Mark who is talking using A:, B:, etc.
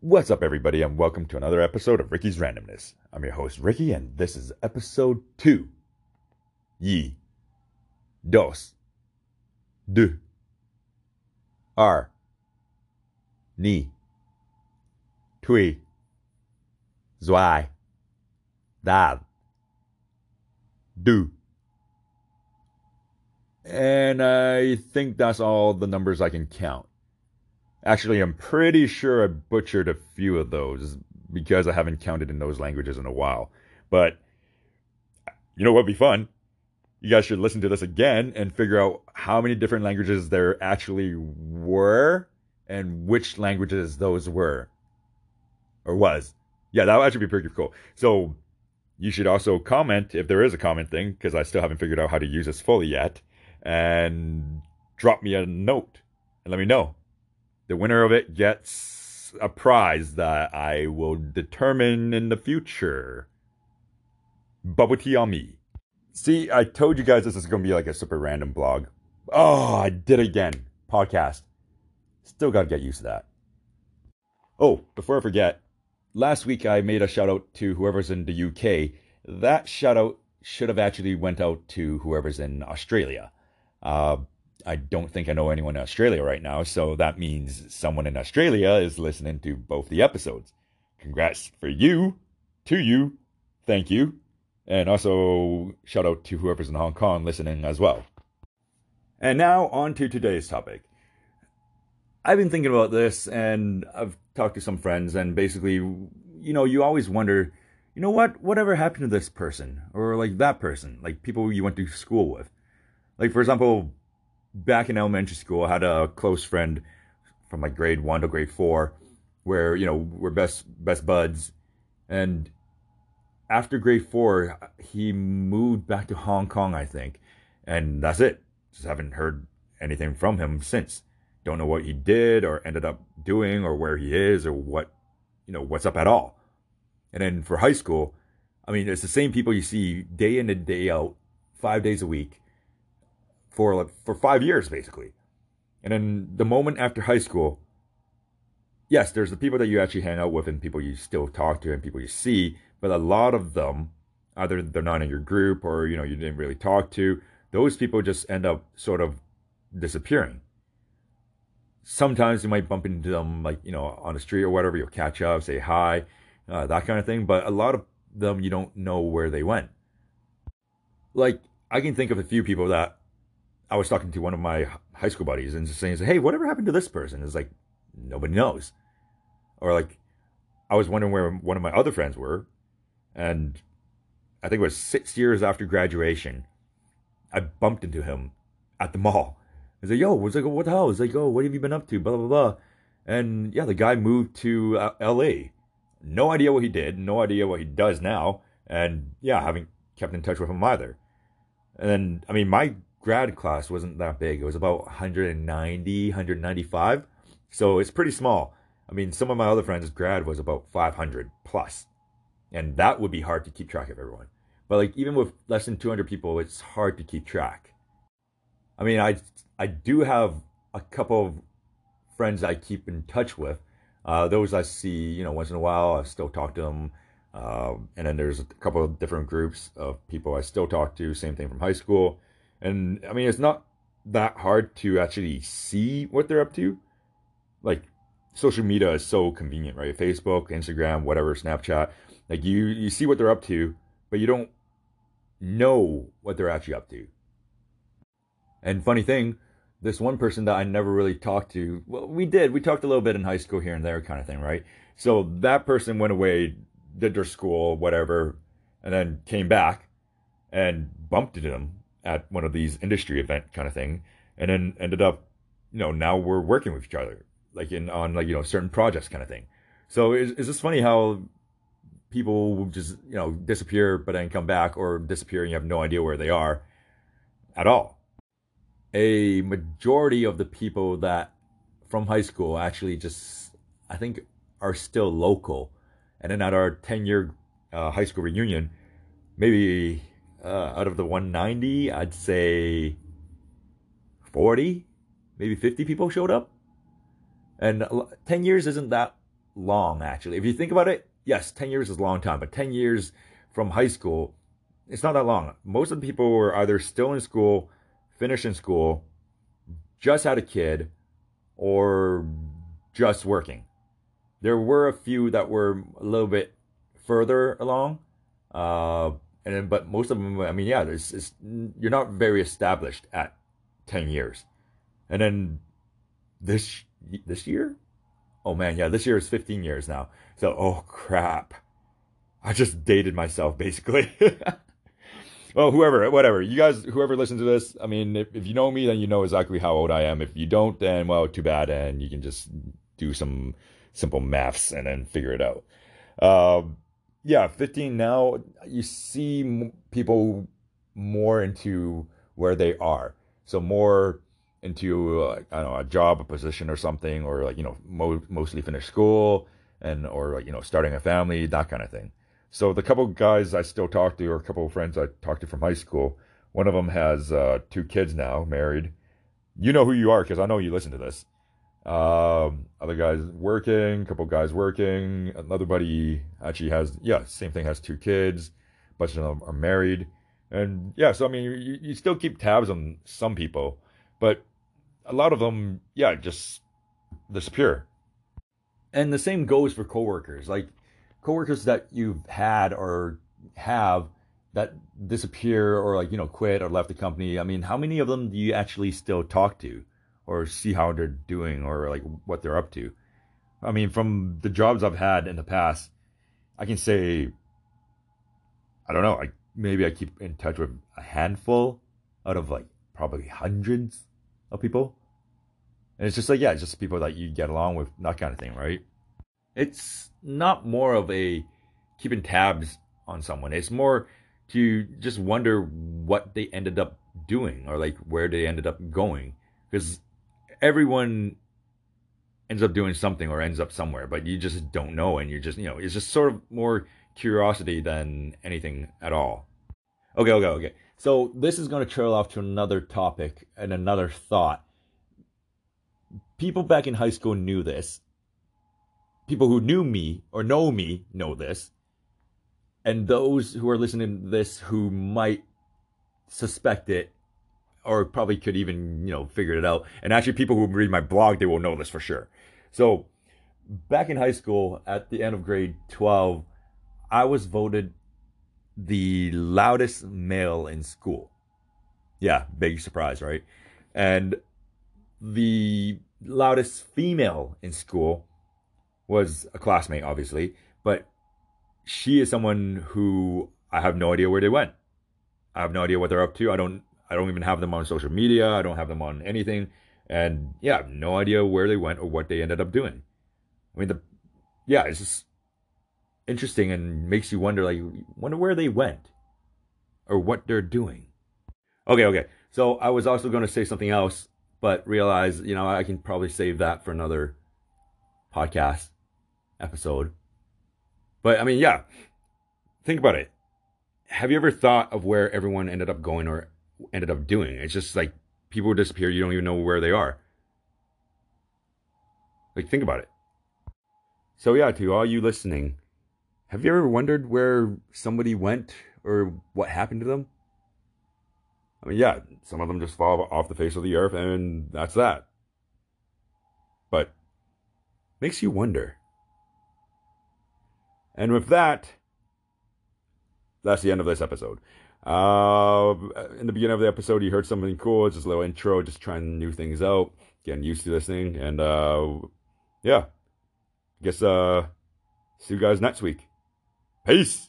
A: What's up, everybody, and welcome to another episode of Ricky's Randomness. I'm your host, Ricky, and this is episode two. Yi. Dos. Du. Ar. Ni. Tui. Zwei. Dad. Du. And I think that's all the numbers I can count. Actually, I'm pretty sure I butchered a few of those because I haven't counted in those languages in a while. But you know what'd be fun? You guys should listen to this again and figure out how many different languages there actually were and which languages those were or was. Yeah, that would actually be pretty cool. So you should also comment if there is a comment thing because I still haven't figured out how to use this fully yet and drop me a note and let me know the winner of it gets a prize that I will determine in the future. Bubble tea on me. See, I told you guys this is going to be like a super random blog. Oh, I did again. Podcast. Still got to get used to that. Oh, before I forget, last week I made a shout out to whoever's in the UK. That shout out should have actually went out to whoever's in Australia. Uh, I don't think I know anyone in Australia right now, so that means someone in Australia is listening to both the episodes. Congrats for you, to you, thank you, and also shout out to whoever's in Hong Kong listening as well. And now on to today's topic. I've been thinking about this and I've talked to some friends, and basically, you know, you always wonder, you know what, whatever happened to this person or like that person, like people you went to school with. Like, for example, back in elementary school, I had a close friend from like grade one to grade four, where you know we're best best buds, and after grade four, he moved back to Hong Kong, I think, and that's it. Just haven't heard anything from him since. Don't know what he did or ended up doing or where he is or what, you know, what's up at all. And then for high school, I mean, it's the same people you see day in and day out, five days a week for like for five years basically. And then the moment after high school, yes, there's the people that you actually hang out with and people you still talk to and people you see, but a lot of them, either they're not in your group or you know you didn't really talk to, those people just end up sort of disappearing. Sometimes you might bump into them like you know on the street or whatever. You'll catch up, say hi, uh, that kind of thing. But a lot of them you don't know where they went. Like I can think of a few people that I was talking to one of my high school buddies and just saying, "Hey, whatever happened to this person?" It's like nobody knows, or like I was wondering where one of my other friends were, and I think it was six years after graduation, I bumped into him at the mall. I said, "Yo, was like, what the hell?" He's like, "Oh, what have you been up to?" Blah blah blah, and yeah, the guy moved to uh, L.A. No idea what he did, no idea what he does now, and yeah, I haven't kept in touch with him either. And then, I mean, my grad class wasn't that big. It was about 190, 195. So it's pretty small. I mean, some of my other friends' grad was about 500 plus. And that would be hard to keep track of everyone. But like even with less than 200 people, it's hard to keep track. I mean, I I do have a couple of friends I keep in touch with. Uh, those I see, you know, once in a while. I still talk to them. Uh, and then there's a couple of different groups of people I still talk to. Same thing from high school. And I mean, it's not that hard to actually see what they're up to. Like social media is so convenient, right? Facebook, Instagram, whatever, Snapchat. Like you you see what they're up to, but you don't know what they're actually up to. And funny thing, this one person that I never really talked to, well, we did. We talked a little bit in high school here and there kind of thing, right? So that person went away, did their school, whatever, and then came back and bumped into them at one of these industry event kind of thing, and then ended up, you know, now we're working with each other, like in on like you know certain projects kind of thing. So is is this funny how people just you know disappear but then come back, or disappear and you have no idea where they are at all? A majority of the people that from high school actually just I think are still local, and then at our ten year uh, high school reunion, maybe uh, out of the 190, I'd say 40, maybe 50 people showed up. And 10 years isn't that long, actually. If you think about it, yes, 10 years is a long time, but 10 years from high school, it's not that long. Most of the people were either still in school, finished in school, just had a kid, or just working. There were a few that were a little bit further along, uh, and then, but most of them, I mean, yeah, there's, it's, you're not very established at 10 years. And then this this year, oh man, yeah, this year is 15 years now. So, oh crap, I just dated myself basically. well, whoever, whatever, you guys, whoever listens to this, I mean, if, if you know me, then you know exactly how old I am. If you don't, then well, too bad, and you can just do some simple maths and then figure it out. Um, yeah, 15 now, you see people more into where they are. So more into I don't know a job, a position, or something, or like you know mo- mostly finished school and or you know starting a family, that kind of thing. So the couple guys I still talk to, or a couple of friends I talked to from high school, one of them has uh, two kids now, married. You know who you are because I know you listen to this. Um, other guys working, couple guys working. Another buddy actually has yeah, same thing, has two kids. Bunch of them are married, and yeah. So I mean, you, you still keep tabs on some people, but a lot of them, yeah, just disappear. And the same goes for coworkers. Like coworkers that you've had or have that disappear or like, you know, quit or left the company. I mean, how many of them do you actually still talk to or see how they're doing or like what they're up to? I mean, from the jobs I've had in the past, I can say, I don't know, I maybe I keep in touch with a handful out of like probably hundreds of people. And it's just like, yeah, just people that you get along with, that kind of thing, right? It's not more of a keeping tabs on someone. It's more to just wonder what they ended up doing or like where they ended up going. Because everyone ends up doing something or ends up somewhere, but you just don't know. And you're just, you know, it's just sort of more curiosity than anything at all. Okay, okay, okay. So this is going to trail off to another topic and another thought. People back in high school knew this. People who knew me or know me know this. And those who are listening to this who might suspect it or probably could even, you know, figure it out. And actually people who read my blog, they will know this for sure. So back in high school at the end of grade 12, I was voted the loudest male in school. Yeah, big surprise, right? And the loudest female in school was a classmate, obviously, but she is someone who I have no idea where they went. I have no idea what they're up to. I don't I don't even have them on social media. I don't have them on anything. And yeah, no idea where they went or what they ended up doing. I mean the yeah, it's just interesting and makes you wonder like wonder where they went or what they're doing. Okay, okay. So I was also going to say something else, but realize, you know, I can probably save that for another podcast episode. But I mean, yeah. Think about it. Have you ever thought of where everyone ended up going or ended up doing? It's just like people disappear, you don't even know where they are. Like think about it. So yeah, to all you listening, have you ever wondered where somebody went or what happened to them? I mean, yeah, some of them just fall off the face of the earth and that's that. But makes you wonder. And with that, that's the end of this episode. Uh, in the beginning of the episode, you heard something cool. It's just a little intro, just trying new things out, getting used to this thing. And uh, yeah, I guess uh, see you guys next week. Peace.